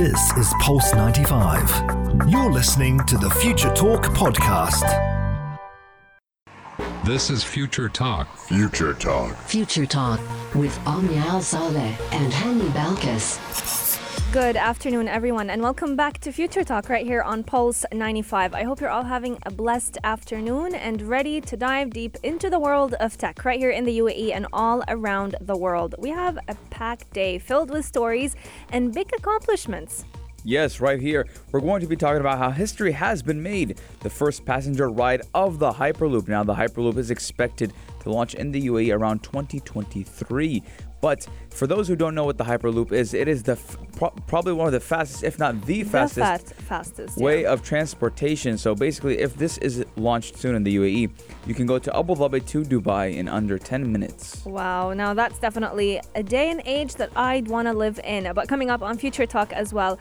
This is Pulse 95. You're listening to the Future Talk podcast. This is Future Talk. Future Talk. Future Talk with Omnia Al Saleh and Hani Balkis. Good afternoon, everyone, and welcome back to Future Talk right here on Pulse 95. I hope you're all having a blessed afternoon and ready to dive deep into the world of tech right here in the UAE and all around the world. We have a packed day filled with stories and big accomplishments. Yes, right here. We're going to be talking about how history has been made. The first passenger ride of the Hyperloop. Now, the Hyperloop is expected to launch in the UAE around 2023. But for those who don't know what the Hyperloop is, it is the f- pro- probably one of the fastest, if not the fastest, the fast, fastest way yeah. of transportation. So basically, if this is launched soon in the UAE, you can go to Abu Dhabi to Dubai in under 10 minutes. Wow, now that's definitely a day and age that I'd want to live in. But coming up on Future Talk as well.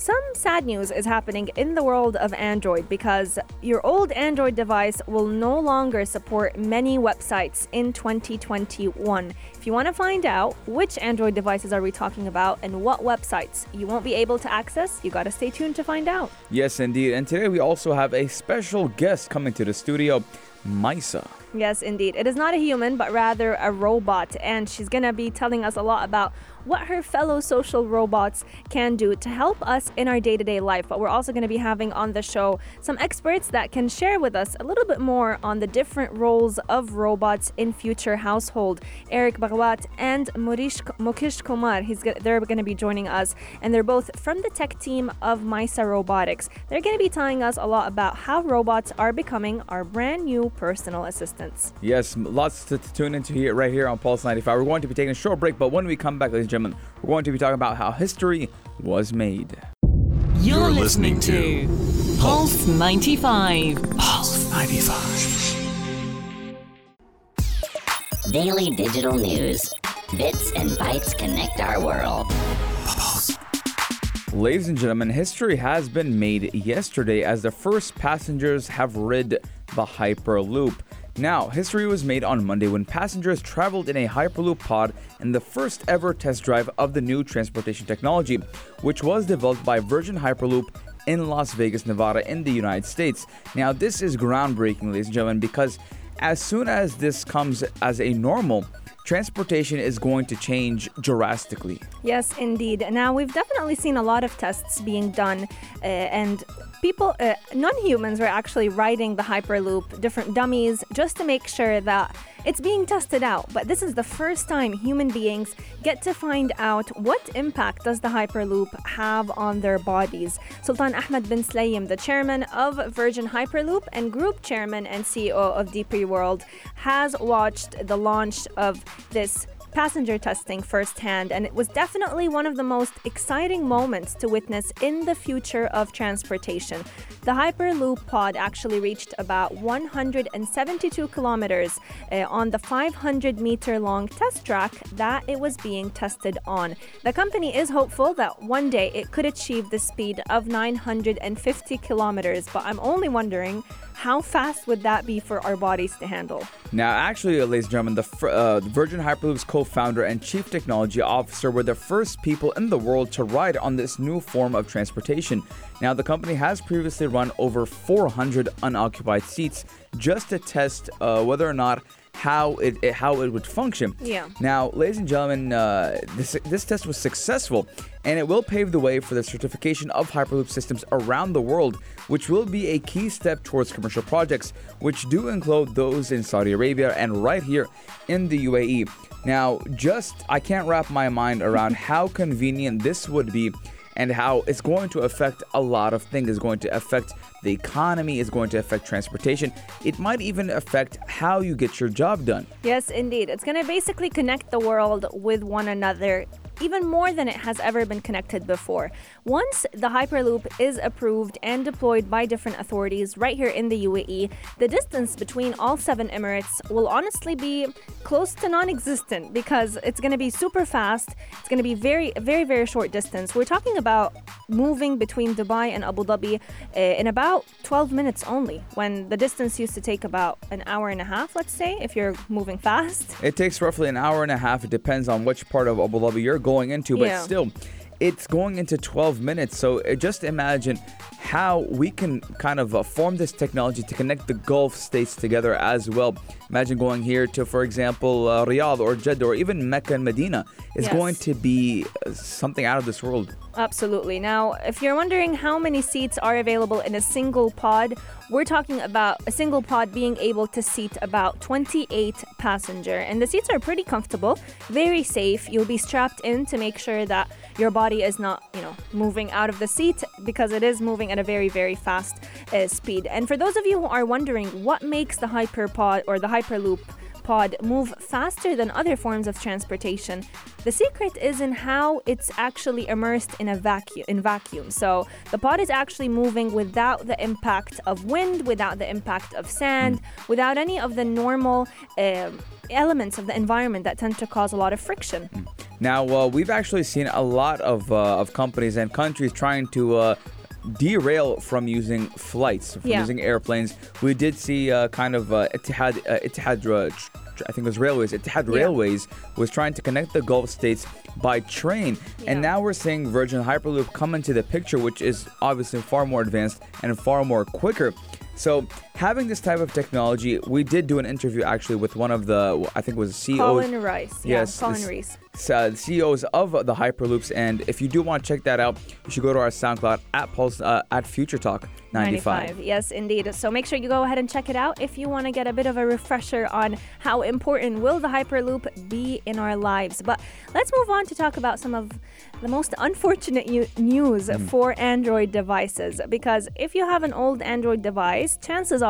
Some sad news is happening in the world of Android because your old Android device will no longer support many websites in 2021. If you want to find out which Android devices are we talking about and what websites you won't be able to access, you got to stay tuned to find out. Yes, indeed. And today we also have a special guest coming to the studio, Misa. Yes, indeed. It is not a human, but rather a robot, and she's going to be telling us a lot about what her fellow social robots can do to help us in our day to day life. But we're also going to be having on the show some experts that can share with us a little bit more on the different roles of robots in future household. Eric Bhagwat and Murish, Mukesh Kumar, he's, they're going to be joining us, and they're both from the tech team of Mysa Robotics. They're going to be telling us a lot about how robots are becoming our brand new personal assistants. Yes, lots to, to tune into here, right here on Pulse 95. We're going to be taking a short break, but when we come back, ladies and gentlemen, we're going to be talking about how history was made. You're, You're listening, listening to Pulse 95. Pulse 95. Daily digital news. Bits and bytes connect our world. Ladies and gentlemen, history has been made yesterday as the first passengers have rid the Hyperloop. Now, history was made on Monday when passengers traveled in a Hyperloop pod in the first ever test drive of the new transportation technology, which was developed by Virgin Hyperloop in Las Vegas, Nevada, in the United States. Now, this is groundbreaking, ladies and gentlemen, because as soon as this comes as a normal, transportation is going to change drastically. Yes, indeed. Now, we've definitely seen a lot of tests being done, uh, and people, uh, non humans, were actually riding the Hyperloop, different dummies, just to make sure that it's being tested out. But this is the first time human beings get to find out what impact does the Hyperloop have on their bodies. Sultan Ahmed bin Sulayem, the chairman of Virgin Hyperloop and group chairman and CEO of DP World, has watched the launch of this passenger testing firsthand, and it was definitely one of the most exciting moments to witness in the future of transportation. The Hyperloop pod actually reached about 172 kilometers uh, on the 500 meter long test track that it was being tested on. The company is hopeful that one day it could achieve the speed of 950 kilometers, but I'm only wondering how fast would that be for our bodies to handle? Now, actually, uh, ladies and gentlemen, the uh, Virgin Hyperloop's co founder and chief technology officer were the first people in the world to ride on this new form of transportation. Now, the company has previously run over 400 unoccupied seats just to test uh, whether or not how it, it how it would function. Yeah. Now, ladies and gentlemen, uh, this this test was successful, and it will pave the way for the certification of Hyperloop systems around the world, which will be a key step towards commercial projects, which do include those in Saudi Arabia and right here in the UAE. Now, just I can't wrap my mind around how convenient this would be and how it's going to affect a lot of things. It's going to affect the economy, it's going to affect transportation. It might even affect how you get your job done. Yes, indeed. It's going to basically connect the world with one another even more than it has ever been connected before. Once the Hyperloop is approved and deployed by different authorities right here in the UAE, the distance between all seven Emirates will honestly be close to non existent because it's going to be super fast. It's going to be very, very, very short distance. We're talking about moving between Dubai and Abu Dhabi uh, in about 12 minutes only, when the distance used to take about an hour and a half, let's say, if you're moving fast. It takes roughly an hour and a half. It depends on which part of Abu Dhabi you're going into, but Yeah. still, it's going into 12 minutes. So uh, just imagine how we can kind of uh, form this technology to connect the Gulf states together as well. Imagine going here to, for example, uh, Riyadh or Jeddah or even Mecca and Medina. It's Yes. going to be uh, something out of this world. Absolutely. Now, if you're wondering how many seats are available in a single pod, we're talking about a single pod being able to seat about 28 passenger. And the seats are pretty comfortable, very safe. You'll be strapped in to make sure that your body is not, you know, moving out of the seat because it is moving at a very, very fast uh, speed. And for those of you who are wondering what makes the Hyperpod or the Hyperloop pod move faster than other forms of transportation. The secret is in how it's actually immersed in a vacuum in vacuum. So the pod is actually moving without the impact of wind, without the impact of sand, without any of the normal um elements of the environment that tend to cause a lot of friction. Now, uh, we've actually seen a lot of, uh, of companies and countries trying to uh, derail from using flights, from Yeah. using airplanes. We did see uh, kind of uh, Etihad, uh, Etihad uh, I think it was Railways, Etihad Yeah. Railways was trying to connect the Gulf states by train. And now we're seeing Virgin Hyperloop come into the picture, which is obviously far more advanced and far more quicker. So having this type of technology, we did do an interview actually with one of the, I think it was CEOs. Colin Rice. Yeah, Yes, Colin this- Reese. uh, CEOs of the Hyperloops. And if you do want to check that out, you should go to our SoundCloud at Pulse uh, at Future Talk 95. Yes, indeed. So make sure you go ahead and check it out if you want to get a bit of a refresher on how important will the Hyperloop be in our lives. But let's move on to talk about some of the most unfortunate news for Android devices. Because if you have an old Android device, chances are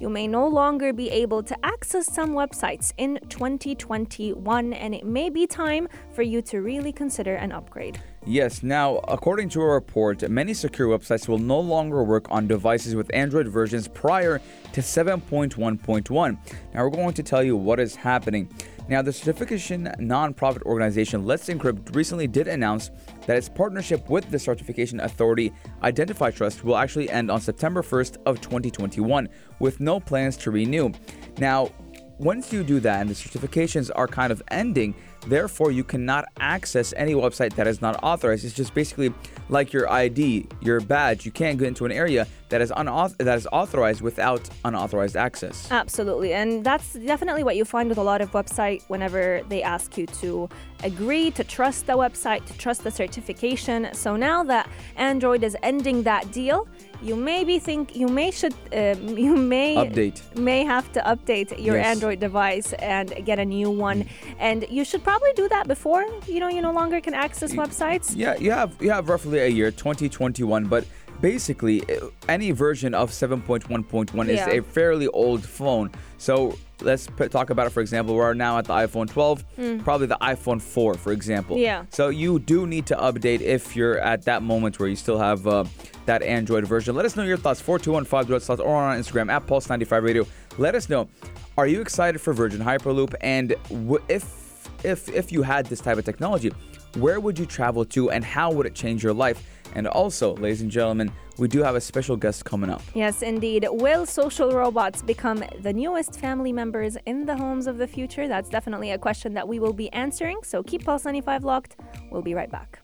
you may no longer be able to access some websites in 2021, and it may be time for you to really consider an upgrade. Yes, now, according to a report, many secure websites will no longer work on devices with Android versions prior to 7.1.1. Now, we're going to tell you what is happening. Now, the certification nonprofit organization Let's Encrypt recently did announce that its partnership with the certification authority IdenTrust will actually end on September 1st of 2021 with no plans to renew. Now, once you do that and the certifications are kind of ending, therefore you cannot access any website that is not authorized. It's just basically like your ID, your badge. You can't get into an area that is unauth- that is authorized without unauthorized access. Absolutely. And that's definitely what you find with a lot of website whenever they ask you to agree to trust the website, to trust the certification. So now that Android is ending that deal, you maybe think you may should um, you may Update. may have to update your Yes. Android device and get a new one. And you should probably do that before you know you no longer can access websites. Yeah, you have you have roughly a year, 2021, but basically eh, any version of 7.1.1 is a fairly old phone. So let's p- talk about it. For example, we're now at the iPhone 12, probably the iPhone 4, for example. Yeah. So you do need to update if you're at that moment where you still have uh, that Android version. Let us know your thoughts. 4215 slots or on Instagram at Pulse95 Radio. Let us know. Are you excited for Virgin Hyperloop? And w- if if if you had this type of technology, where would you travel to and how would it change your life? And also, ladies and gentlemen, we do have a special guest coming up. Yes, indeed. Will social robots become the newest family members in the homes of the future? That's definitely a question that we will be answering. So keep Pulse 95 locked. We'll be right back.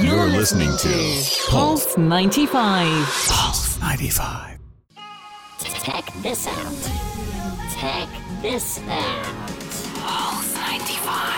You're listening to Pulse 95. Pulse 95. Check this out. Check this out. Pulse 95.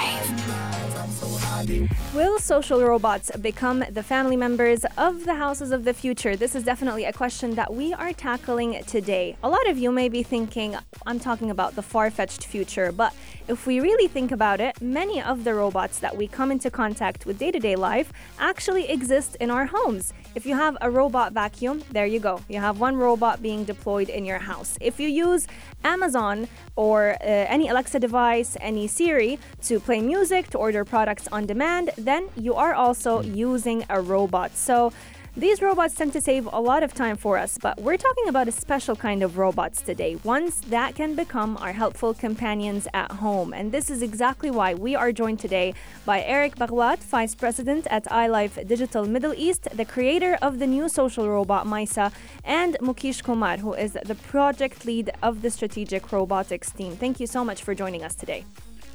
Will social robots become the family members of the houses of the future? This is definitely a question that we are tackling today. A lot of you may be thinking, I'm talking about the far fetched future, but if we really think about it, many of the robots that we come into contact with day to day life actually exist in our homes. If you have a robot vacuum, there you go. You have one robot being deployed in your house. If you use Amazon or uh, any Alexa device, any Siri to play music, to order products on demand, then you are also using a robot. So these robots tend to save a lot of time for us, but we're talking about a special kind of robots today, ones that can become our helpful companions at home. And this is exactly why we are joined today by Eric Bhagwat, Vice President at iLife Digital Middle East, the creator of the new social robot Maisa, and Mukesh Kumar, who is the project lead of the strategic robotics team. Thank you so much for joining us today.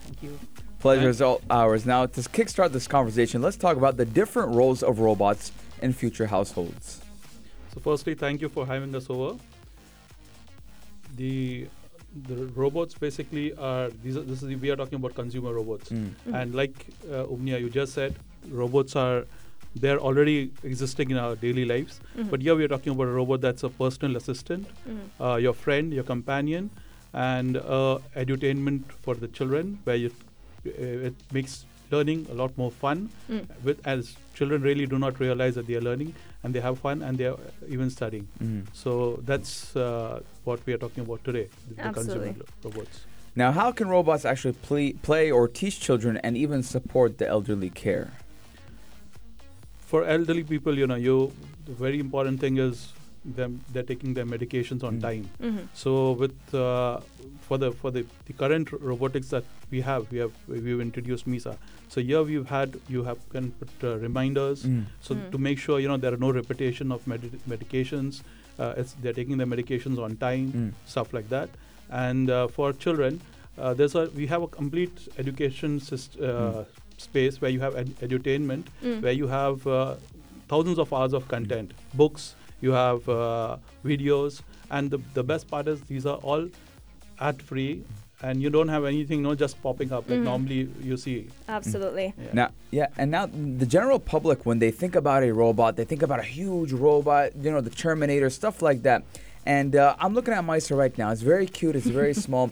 Thank you. Pleasure is all ours. Now, to kickstart this conversation, let's talk about the different roles of robots in future households. So, firstly, thank you for having us over. The the robots basically are these. Are, this is we are talking about consumer robots, Mm. and like uh, Omnia, you just said, robots are they're already existing in our daily lives. But here we are talking about a robot that's a personal assistant, uh, your friend, your companion, and uh, edutainment for the children, where you, uh, it makes learning a lot more fun. With as children really do not realize that they are learning and they have fun and they are even studying. Mhm. So that's uh, what we are talking about today, the, the consumer Absolutely. robots. Now, how can robots actually play, play or teach children and even support the elderly care? For elderly people, you know, you the very important thing is them they're taking their medications on Mm. time. Mhm. So with uh, for the for the, the current robotics that we have, we have we've introduced MISA. So here we've had you have can put uh, reminders. Mm. So Mm. to make sure you know there are no repetition of medi- medications, uh, it's, they're taking their medications on time, Mm. stuff like that. And uh, for children, uh, there's a we have a complete education syst- uh, space where you have ed- edutainment, Mm. where you have uh, thousands of hours of content, books, you have uh, videos, and the the best part is these are all ad free. And you don't have anything, no, just popping up like Mhm. normally you see. Absolutely. Yeah. Now, yeah, and now the general public, when they think about a robot, they think about a huge robot, you know, the Terminator, stuff like that. And uh, I'm looking at Meister right now. It's very cute. It's very small.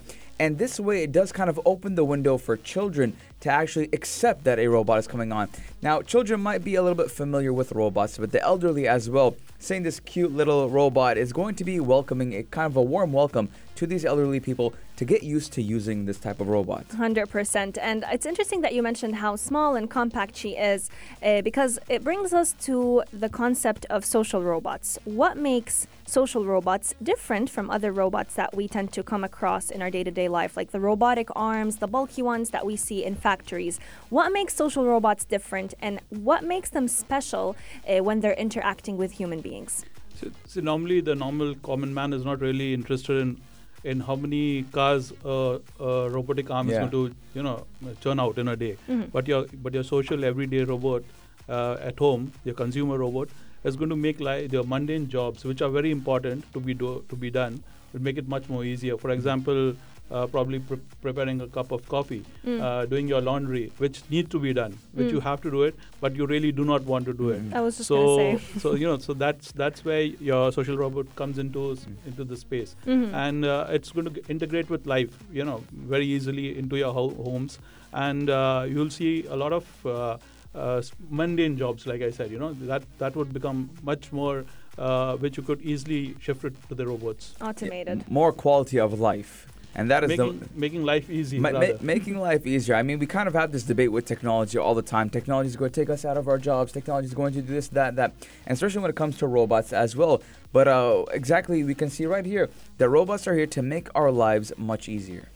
And this way, it does kind of open the window for children to actually accept that a robot is coming on. Now, children might be a little bit familiar with robots, but the elderly as well, saying this cute little robot is going to be welcoming a kind of a warm welcome to these elderly people to get used to using this type of robot. 100%. And it's interesting that you mentioned how small and compact she is uh, because it brings us to the concept of social robots. What makes social robots different from other robots that we tend to come across in our day to day life, like the robotic arms, the bulky ones that we see in factories? What makes social robots different and what makes them special uh, when they're interacting with human beings? So, so normally the normal common man is not really interested in in how many cars uh, a robotic arm Yeah. is going to you know churn out in a day. But your but your social everyday robot uh, at home, your consumer robot, is going to make like your mundane jobs, which are very important to be do, to be done, will make it much more easier. For example. Uh, probably pre- preparing a cup of coffee, uh, doing your laundry, which needs to be done, which you have to do it, but you really do not want to do it I was just so going to say. so you know so that's that's where your social robot comes into into the space Mhm. and uh, it's going to g- integrate with life you know very easily into your ho- homes and uh, you'll see a lot of uh, mundane jobs like i said you know that that would become much more uh, which you could easily shift it to the robots Automated. More quality of life. And that is making the. making life easy Ma- ma- making life easier. I mean, we kind of have this debate with technology all the time. Technology is going to take us out of our jobs. Technology is going to do this, that, that, and especially when it comes to robots as well. But uh, exactly, we can see right here that robots are here to make our lives much easier.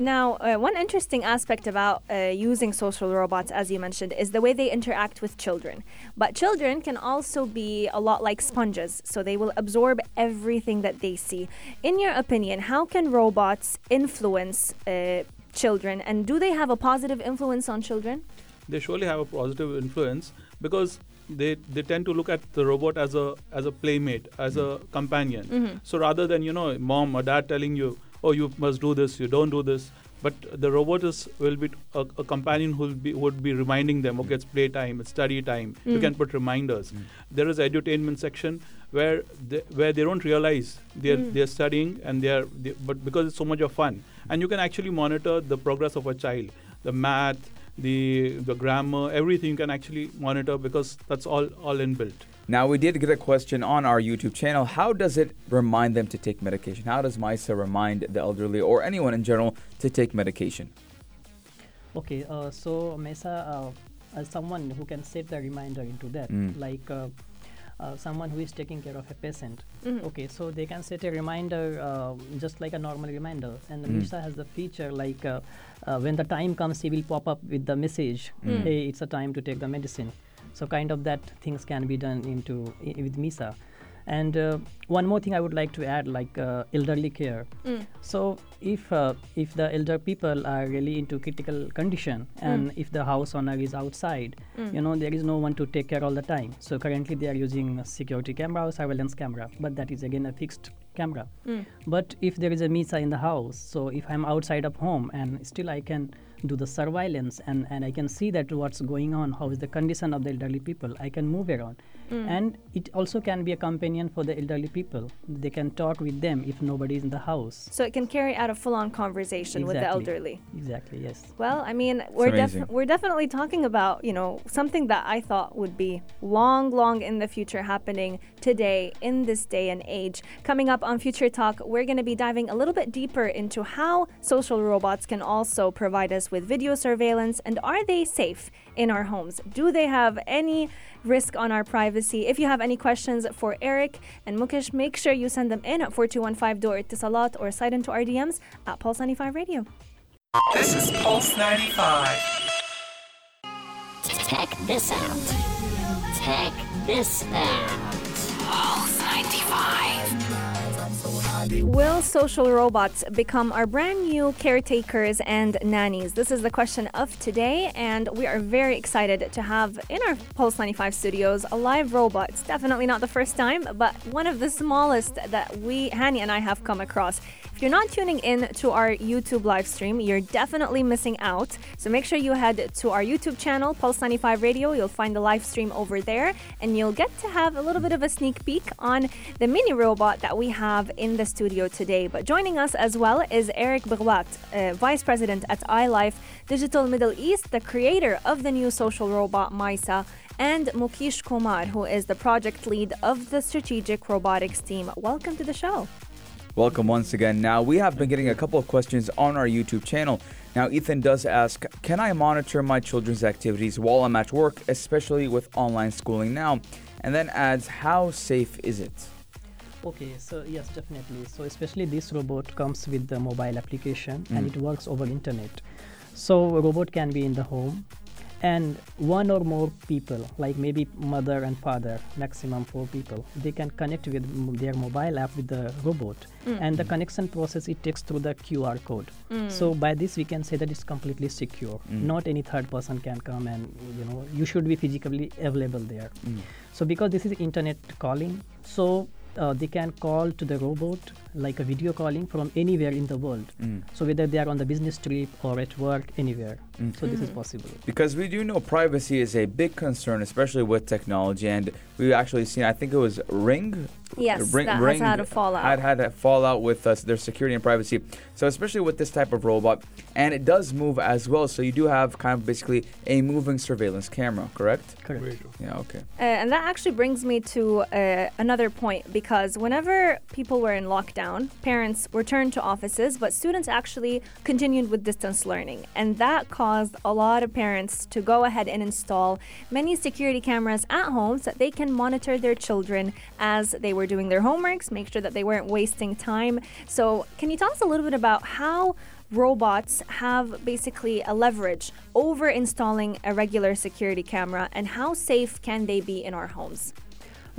Now, uh, one interesting aspect about uh, using social robots, as you mentioned, is the way they interact with children. But children can also be a lot like sponges, so they will absorb everything that they see. In your opinion, how can robots influence uh, children, and do they have a positive influence on children? they surely have a positive influence because they they tend to look at the robot as a as a playmate as a companion so rather than you know mom or dad telling you oh you must do this you don't do this. But the robot is will be a, a companion who will be would be reminding them okay it's playtime it's study time. You hmm. can put reminders. Hmm. There is edutainment section where they, where they don't realize they're hmm. they're studying and they're they, but because it's so much of fun. And you can actually monitor the progress of a child the math the the grammar everything you can actually monitor because that's all all inbuilt Now, we did get a question on our YouTube channel. How does it remind them to take medication? How does MISA remind the elderly or anyone in general to take medication? Okay, uh, so Mesa, uh, as someone who can set the reminder into that, Mm. like uh, uh, someone who is taking care of a patient. Mhm. Okay, so they can set a reminder uh, just like a normal reminder. And Mm. Mesa has the feature like uh, uh, when the time comes, he will pop up with the message, Mm. hey, it's a time to take the medicine. So kind of that things can be done into i- with Misa. And uh, one more thing I would like to add, like uh, elderly care. So if uh, if the elder people are really into critical condition, and if the house owner is outside, you know there is no one to take care all the time. So currently they are using security camera or surveillance camera, but that is again a fixed camera. But if there is a misa in the house, so if I'm outside of home and still I can do the surveillance and, and I can see that what's going on, how is the condition of the elderly people, I can move around. Mm. And it also can be a companion for the elderly people. They can talk with them if nobody is in the house. So it can carry out a full-on conversation with the elderly. Exactly, yes. Well, I mean, we're amazing. def- we're definitely talking about you know something that I thought would be long, long in the future happening today in this day and age. Coming up on Future Talk, we're going to be diving a little bit deeper into how social robots can also provide us with video surveillance and are they safe in our homes? Do they have any risk on our privacy? If you have any questions for Eric and Mukesh, make sure you send them in at 4215 Door Salat or slide into our DMs at Pulse 95 Radio. This is Pulse 95. Check this out. Check this out. Pulse 95. Will social robots become our brand new caretakers and nannies? This is the question of today, and we are very excited to have in our Pulse 95 studios a live robot. Definitely not the first time, but one of the smallest that we, Hani and I, have come across. If you're not tuning in to our YouTube live stream, you're definitely missing out. So make sure you head to our YouTube channel, Pulse 95 Radio. You'll find the live stream over there, and you'll get to have a little bit of a sneak peek on the mini robot that we have in the studio today. But joining us as well is Eric Bhagwat, uh, Vice President at iLife Digital Middle East, the creator of the new social robot Maisa, and Mukesh Kumar, who is the project lead of the strategic robotics team. Welcome to the show. Welcome once again. Now, we have been getting a couple of questions on our YouTube channel. Now, Ethan does ask Can I monitor my children's activities while I'm at work, especially with online schooling now? And then adds, How safe is it? Okay, so yes, definitely. So especially this robot comes with the mobile application and hmm. it works over internet. So a robot can be in the home and one or more people, like maybe mother and father, maximum four people, they can connect with m- their mobile app with the robot. Hmm. And the connection process it takes through the QR code. Hmm. So by this we can say that it's completely secure. Not any third person can come and you know you should be physically available there. So because this is internet calling, so Uh, they can call to the robot like a video calling from anywhere in the world. So whether they are on the business trip or at work, anywhere. So this is possible. Because we do know privacy is a big concern, especially with technology. And we've actually seen, I think it was Ring. Yes, that has had a fallout. Had had a fallout with uh, their security and privacy. So, especially with this type of robot, and it does move as well. So, you do have kind of basically a moving surveillance camera, correct? Correct. Yeah, okay. Uh, and that actually brings me to uh, another point because whenever people were in lockdown, parents returned to offices, but students actually continued with distance learning. And that caused a lot of parents to go ahead and install many security cameras at home so that they can monitor their children as they were doing their homeworks, make sure that they weren't wasting time. So, can you tell us a little bit about how? Robots have basically a leverage over installing a regular security camera, and how safe can they be in our homes?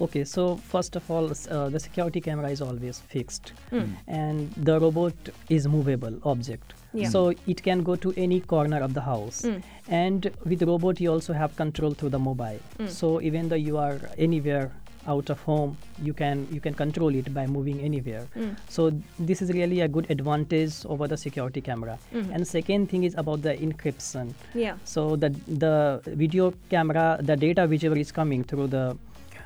Okay, so first of all, uh, the security camera is always fixed, hmm. and the robot is movable object. Yeah. So it can go to any corner of the house, hmm. and with robot you also have control through the mobile. Hmm. So even though you are anywhere out of home, you can you can control it by moving anywhere. So this is really a good advantage over the security camera. And second thing is about the encryption. Yeah. So the the video camera, the data whichever is coming through the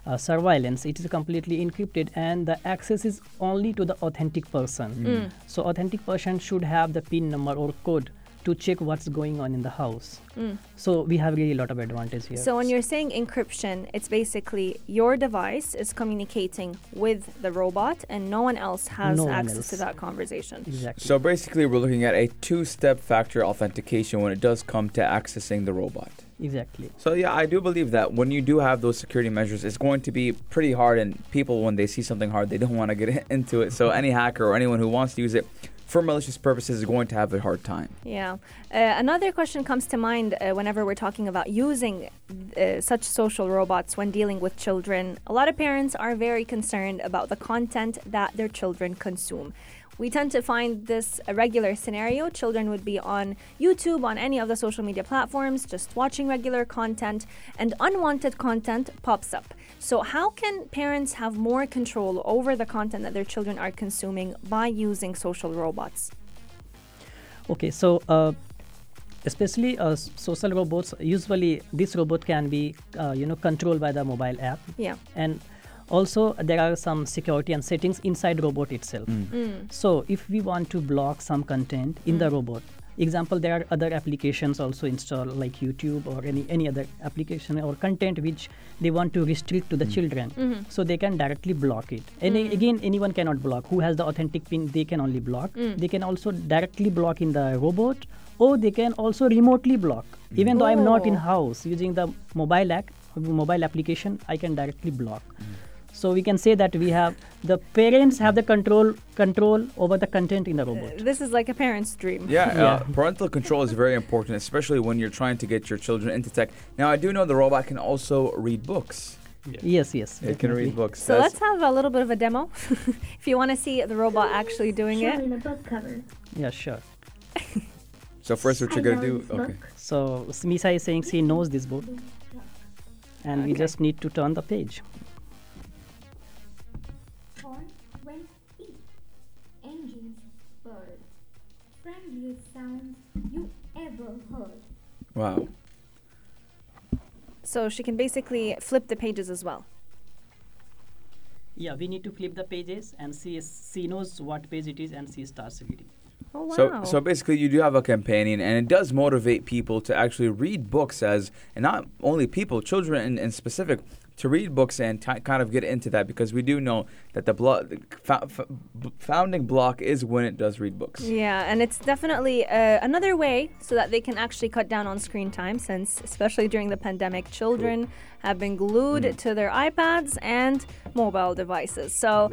uh, surveillance, it is completely encrypted, and the access is only to the authentic person. Mm. Mm. So authentic person should have the PIN number or code to check what's going on in the house. Mm. So we have really a lot of advantage here. So when you're saying encryption, it's basically your device is communicating with the robot, and no one else has No one access to that conversation. exactly. So, basically, we're looking at a two step factor authentication when it does come to accessing the robot. Exactly. So yeah, I do believe that when you do have those security measures, it's going to be pretty hard, and people when they see something hard, they don't want to get into it. So any hacker or anyone who wants to use it for malicious purposes is going to have a hard time. Yeah. Uh, another question comes to mind uh, whenever we're talking about using uh, such social robots when dealing with children. A lot of parents are very concerned about the content that their children consume. We tend to find this a regular scenario. Children would be on YouTube, on any of the social media platforms, just watching regular content, and unwanted content pops up. So, how can parents have more control over the content that their children are consuming by using social robots? Okay, so uh, especially uh, social robots, usually this robot can be uh, you know controlled by the mobile app, Yeah. and also there are some security and settings inside robot itself. Mm. So if we want to block some content in the robot, example there are other applications also installed like YouTube or any any other application or content which they want to restrict to the children, Mhm. so they can directly block it. And a- Mm. again, anyone cannot block. Who has the authentic pin, they can only block. Mm. They can also directly block in the robot, or they can also remotely block. Even though I'm not in Oh. house using the mobile app, mobile application, I can directly block. So we can say that we have the parents have the control control over the content in the robot. This is like a parent's dream. Yeah, Uh, parental control is very important, especially when you're trying to get your children into tech. Now, I do know the robot can also read books. Yes, yes. It can read books. So let's have a little bit of a demo. if you want to see the robot actually doing it. Showing the book cover. Yeah, sure. So first, what I you're gonna do? Okay. book. So Smisa is saying she knows this book, and we just need to turn the page. Sounds you ever heard. Wow. So she can basically flip the pages as well. Yeah, we need to flip the pages, and she is, she knows what page it is, and she starts reading. Oh wow. So, so basically, you do have a companion, and it does motivate people to actually read books as, and not only people, children in, in specific, to read books and ti kind of get into that because we do know that the blo- the fo- fo- founding block is when it does read books. Yeah, and it's definitely uh, another way so that they can actually cut down on screen time since, especially during the pandemic, children have been glued Mm. to their iPads and mobile devices. So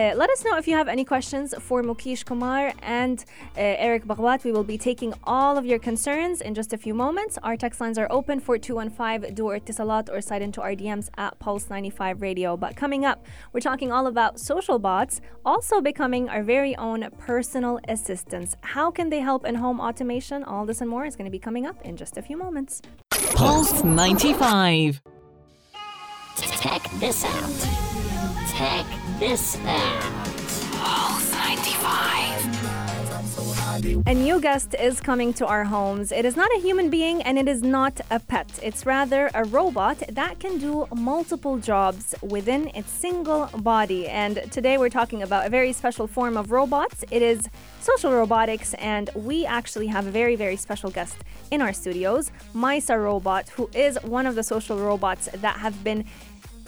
uh, let us know if you have any questions for Mukesh Kumar and uh, Eric Bhagwat. We will be taking all of your concerns in just a few moments. Our text lines are open for 215 du Etisalat or slide into our DMs at Pulse 95 Radio. But coming up, we're talking all about social bots also becoming our very own personal assistants. How can they help in home automation? All this and more is going to be coming up in just a few moments. Pulse 95. Check this out. Check this out. Pulse 95. A new guest is coming to our homes. It is not a human being and it is not a pet. It's rather a robot that can do multiple jobs within its single body. And today we're talking about a very special form of robots. It is social robotics, and we actually have a very, very special guest in our studios, Misa Robot, who is one of the social robots that have been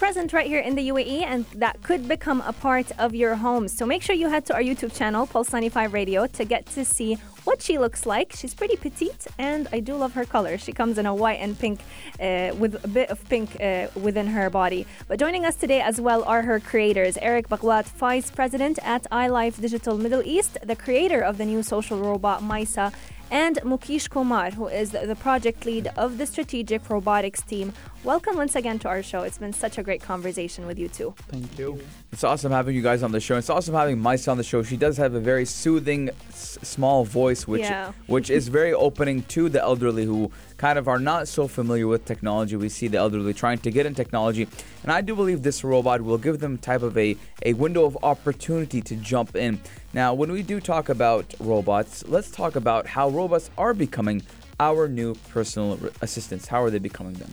present right here in the UAE and that could become a part of your home. So make sure you head to our YouTube channel, Pulse 95 Radio, to get to see what she looks like. She's pretty petite and I do love her color. She comes in a white and pink uh, with a bit of pink uh, within her body. But joining us today as well are her creators, Eric Bhagwat, Vice President at iLife Digital Middle East, the creator of the new social robot Maisa, and Mukesh Kumar, who is the the project lead of the strategic robotics team. Welcome once again to our show. It's been such a great conversation with you two. Thank you. It's awesome having you guys on the show. It's awesome having Mice on the show. She does have a very soothing, s- small voice, which Yeah. which is very opening to the elderly who kind of are not so familiar with technology. We see the elderly trying to get in technology, and I do believe this robot will give them type of a a window of opportunity to jump in. Now, when we do talk about robots, let's talk about how robots are becoming our new personal assistants. How are they becoming them?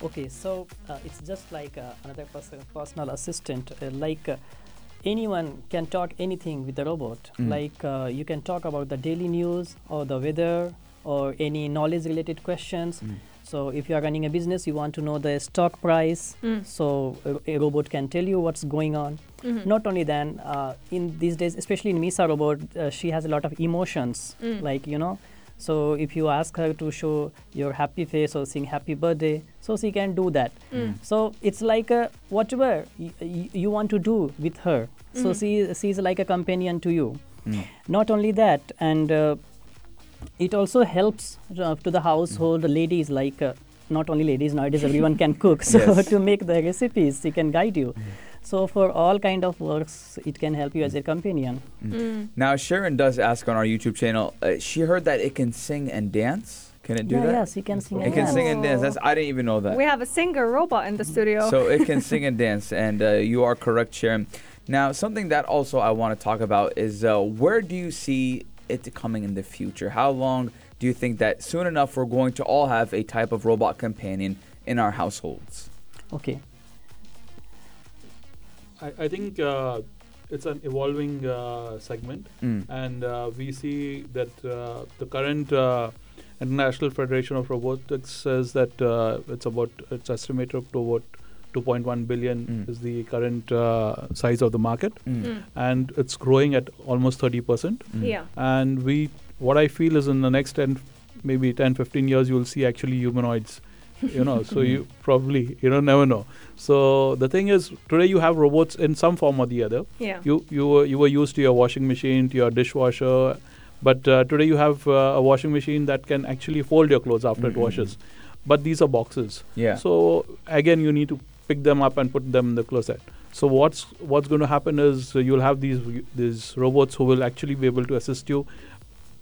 Okay, so uh, it's just like uh, another person, personal assistant. Uh, like uh, anyone can talk anything with the robot. Mm. Like uh, you can talk about the daily news or the weather or any knowledge-related questions. Mm. So if you are running a business, you want to know the stock price. Mm. So a, a robot can tell you what's going on. Mhm. Not only then, uh, in these days, especially in Misa robot, uh, she has a lot of emotions. Mm. Like you know, so if you ask her to show your happy face or sing happy birthday, so she can do that. Mm. So it's like a, whatever y- y- you want to do with her. So Mhm. she she's like a companion to you. Mm. Not only that, and uh, it also helps uh, to the household ladies like. Uh, not only ladies nowadays everyone can cook so Yes. to make the recipes it can guide you so for all kind of works it can help you as a companion Mm. Now, Sharon does ask on our YouTube channel. Uh, she heard that it can sing and dance. Can it do yeah, that? yes you can sing It and can dance. sing and dance. That's I didn't even know that. We have a singer robot in the studio. So it can sing and dance, and uh, you are correct, Sharon. Now, something that also I want to talk about is uh, where do you see it coming in the future? How long do you think that soon enough we're going to all have a type of robot companion in our households? okay I, I think uh, it's an evolving uh, segment, Mm. and uh, we see that uh, the current uh, International Federation of Robotics says that uh, it's about it's estimated up to about 2.1 billion Mm. is the current uh, size of the market, Mm. Mm. and it's growing at almost 30 percent. Mm. Yeah. And we, what I feel is in the next 10, maybe 10, 15 years, you will see actually humanoids. You know, so you probably you don't never know. So the thing is, today you have robots in some form or the other. Yeah. You you were you were used to your washing machine, to your dishwasher, but uh, today you have uh, a washing machine that can actually fold your clothes after Mhm. it washes. But these are boxes. Yeah. So again, you need to pick them up and put them in the closet. So what's what's going to happen is uh, you'll have these these robots who will actually be able to assist you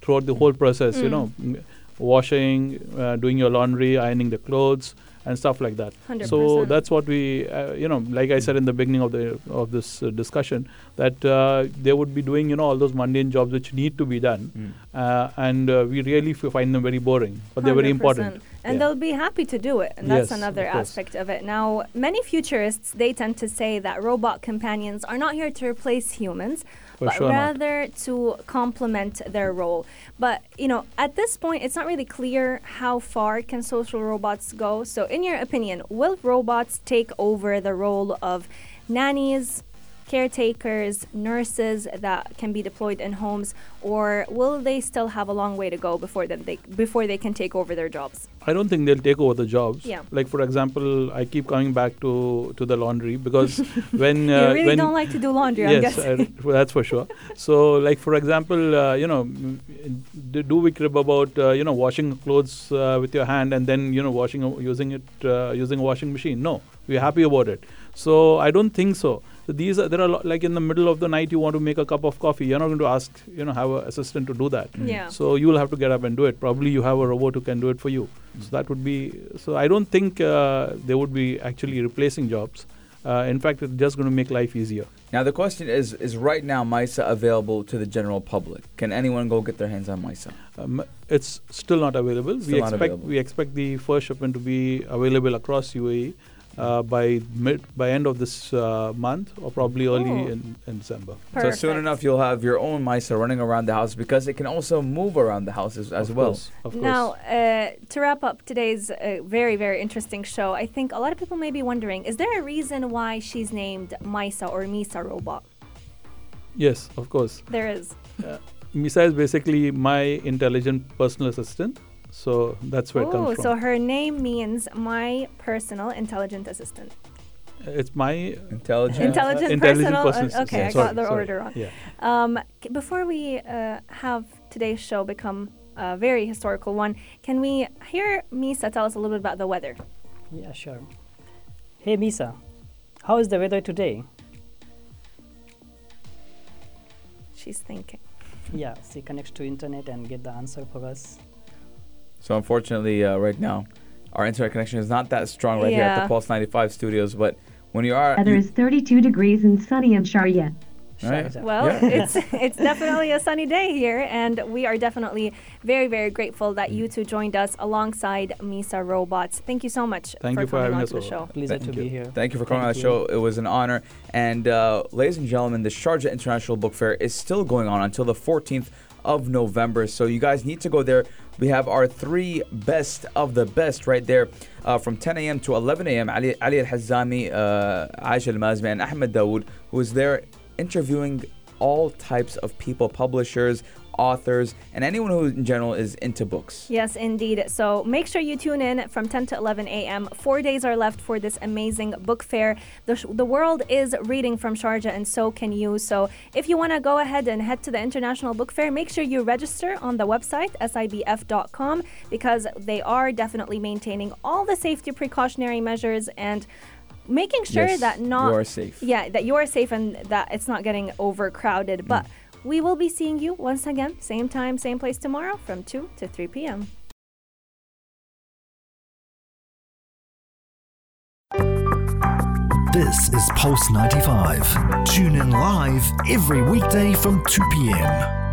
throughout the whole process. You Mm. know, washing, uh, doing your laundry, ironing the clothes, and stuff like that. 100%. So that's what we, uh, you know, like I said in the beginning of the of this uh, discussion, that uh, they would be doing, you know, all those mundane jobs which need to be done, Mm. uh, and uh, we really f- find them very boring, but they're very important. And Yeah. they'll be happy to do it. And that's Yes, another of aspect of it. Now, many futurists, they tend to say that robot companions are not here to replace humans, For but sure not. rather to complement their role. But, you know, at this point, it's not really clear how far can social robots go. So, in your opinion, will robots take over the role of nannies, caretakers, nurses that can be deployed in homes, or will they still have a long way to go before them they before they can take over their jobs? I don't think they'll take over the jobs. Yeah. Like for example, I keep coming back to to the laundry because when you uh, really when don't like to do laundry, I'm yes, guessing. I, well, that's for sure. So, like for example, uh, you know, d- do we crib about uh, you know washing clothes uh, with your hand and then you know washing using it uh, using a washing machine? No, we're happy about it. So I don't think so. So these are there are lo- like in the middle of the night you want to make a cup of coffee. You're not going to ask you know have an assistant to do that. Yeah. So you will have to get up and do it. Probably you have a robot who can do it for you. So that would be. So I don't think uh, they would be actually replacing jobs. Uh, in fact, it's just going to make life easier. Now the question is: Is right now MISA available to the general public? Can anyone go get their hands on MISA? Um, it's still not available. Still we not expect available. we expect the first shipment to be available across UAE uh, by mid by end of this uh, month or probably early Oh. in, in December. So soon enough, you'll have your own MISA running around the house because it can also move around the house as, as Of well. course, of course. Now, uh, to wrap up today's uh, very, very interesting show, I think a lot of people may be wondering is there a reason why she's named Misa or Misa Robot? yes, of course. There is. Misa is basically my intelligent personal assistant. So that's where it Oh, comes from. Oh, so her name means my personal intelligent assistant. it's my Intelligent. Intelligent, intelligent personal. personal uh, okay, I assistant. got the Sorry, order wrong. Yeah. Um, c- before we uh, have today's show become a very historical one, can we hear Misa tell us a little bit about the weather? Yeah, sure. Hey, Misa, how is the weather today? She's thinking. Yeah, she connects to internet and get the answer for us. So unfortunately, uh, right now, our internet connection is not that strong right here at the Pulse 95 studios. But when you are, Weather is 32 degrees and sunny in Sharjah. Right. Well, Yeah. it's it's definitely a sunny day here, and we are definitely very very grateful that you two joined us alongside Misa Robots. Thank you so much Thank for you for coming having on us to the show. Pleasure Thank to you. be here. Thank you for coming on the you. show. It was an honor. And uh, ladies and gentlemen, the Sharjah International Book Fair is still going on until the 14th of November. So you guys need to go there. We have our three best of the best right there uh, from 10 a.m. to 11 a.m. Ali, Al Hazami, uh, Aisha Al Mazmi, and Ahmed Dawood, who is there interviewing all types of people, publishers, authors, and anyone who in general is into books. Yes, indeed. So make sure you tune in from 10 to 11 a.m. Four days are left for this amazing book fair. The, sh- the world is reading from Sharjah, and so can you. So if you want to go ahead and head to the International Book Fair, make sure you register on the website, sibf.com, because they are definitely maintaining all the safety precautionary measures and making sure Yes, that not you are safe. yeah that you are safe and that it's not getting overcrowded but we will be seeing you once again same time same place tomorrow from 2 to 3 p.m This is Pulse 95. Tune in live every weekday from 2 p.m.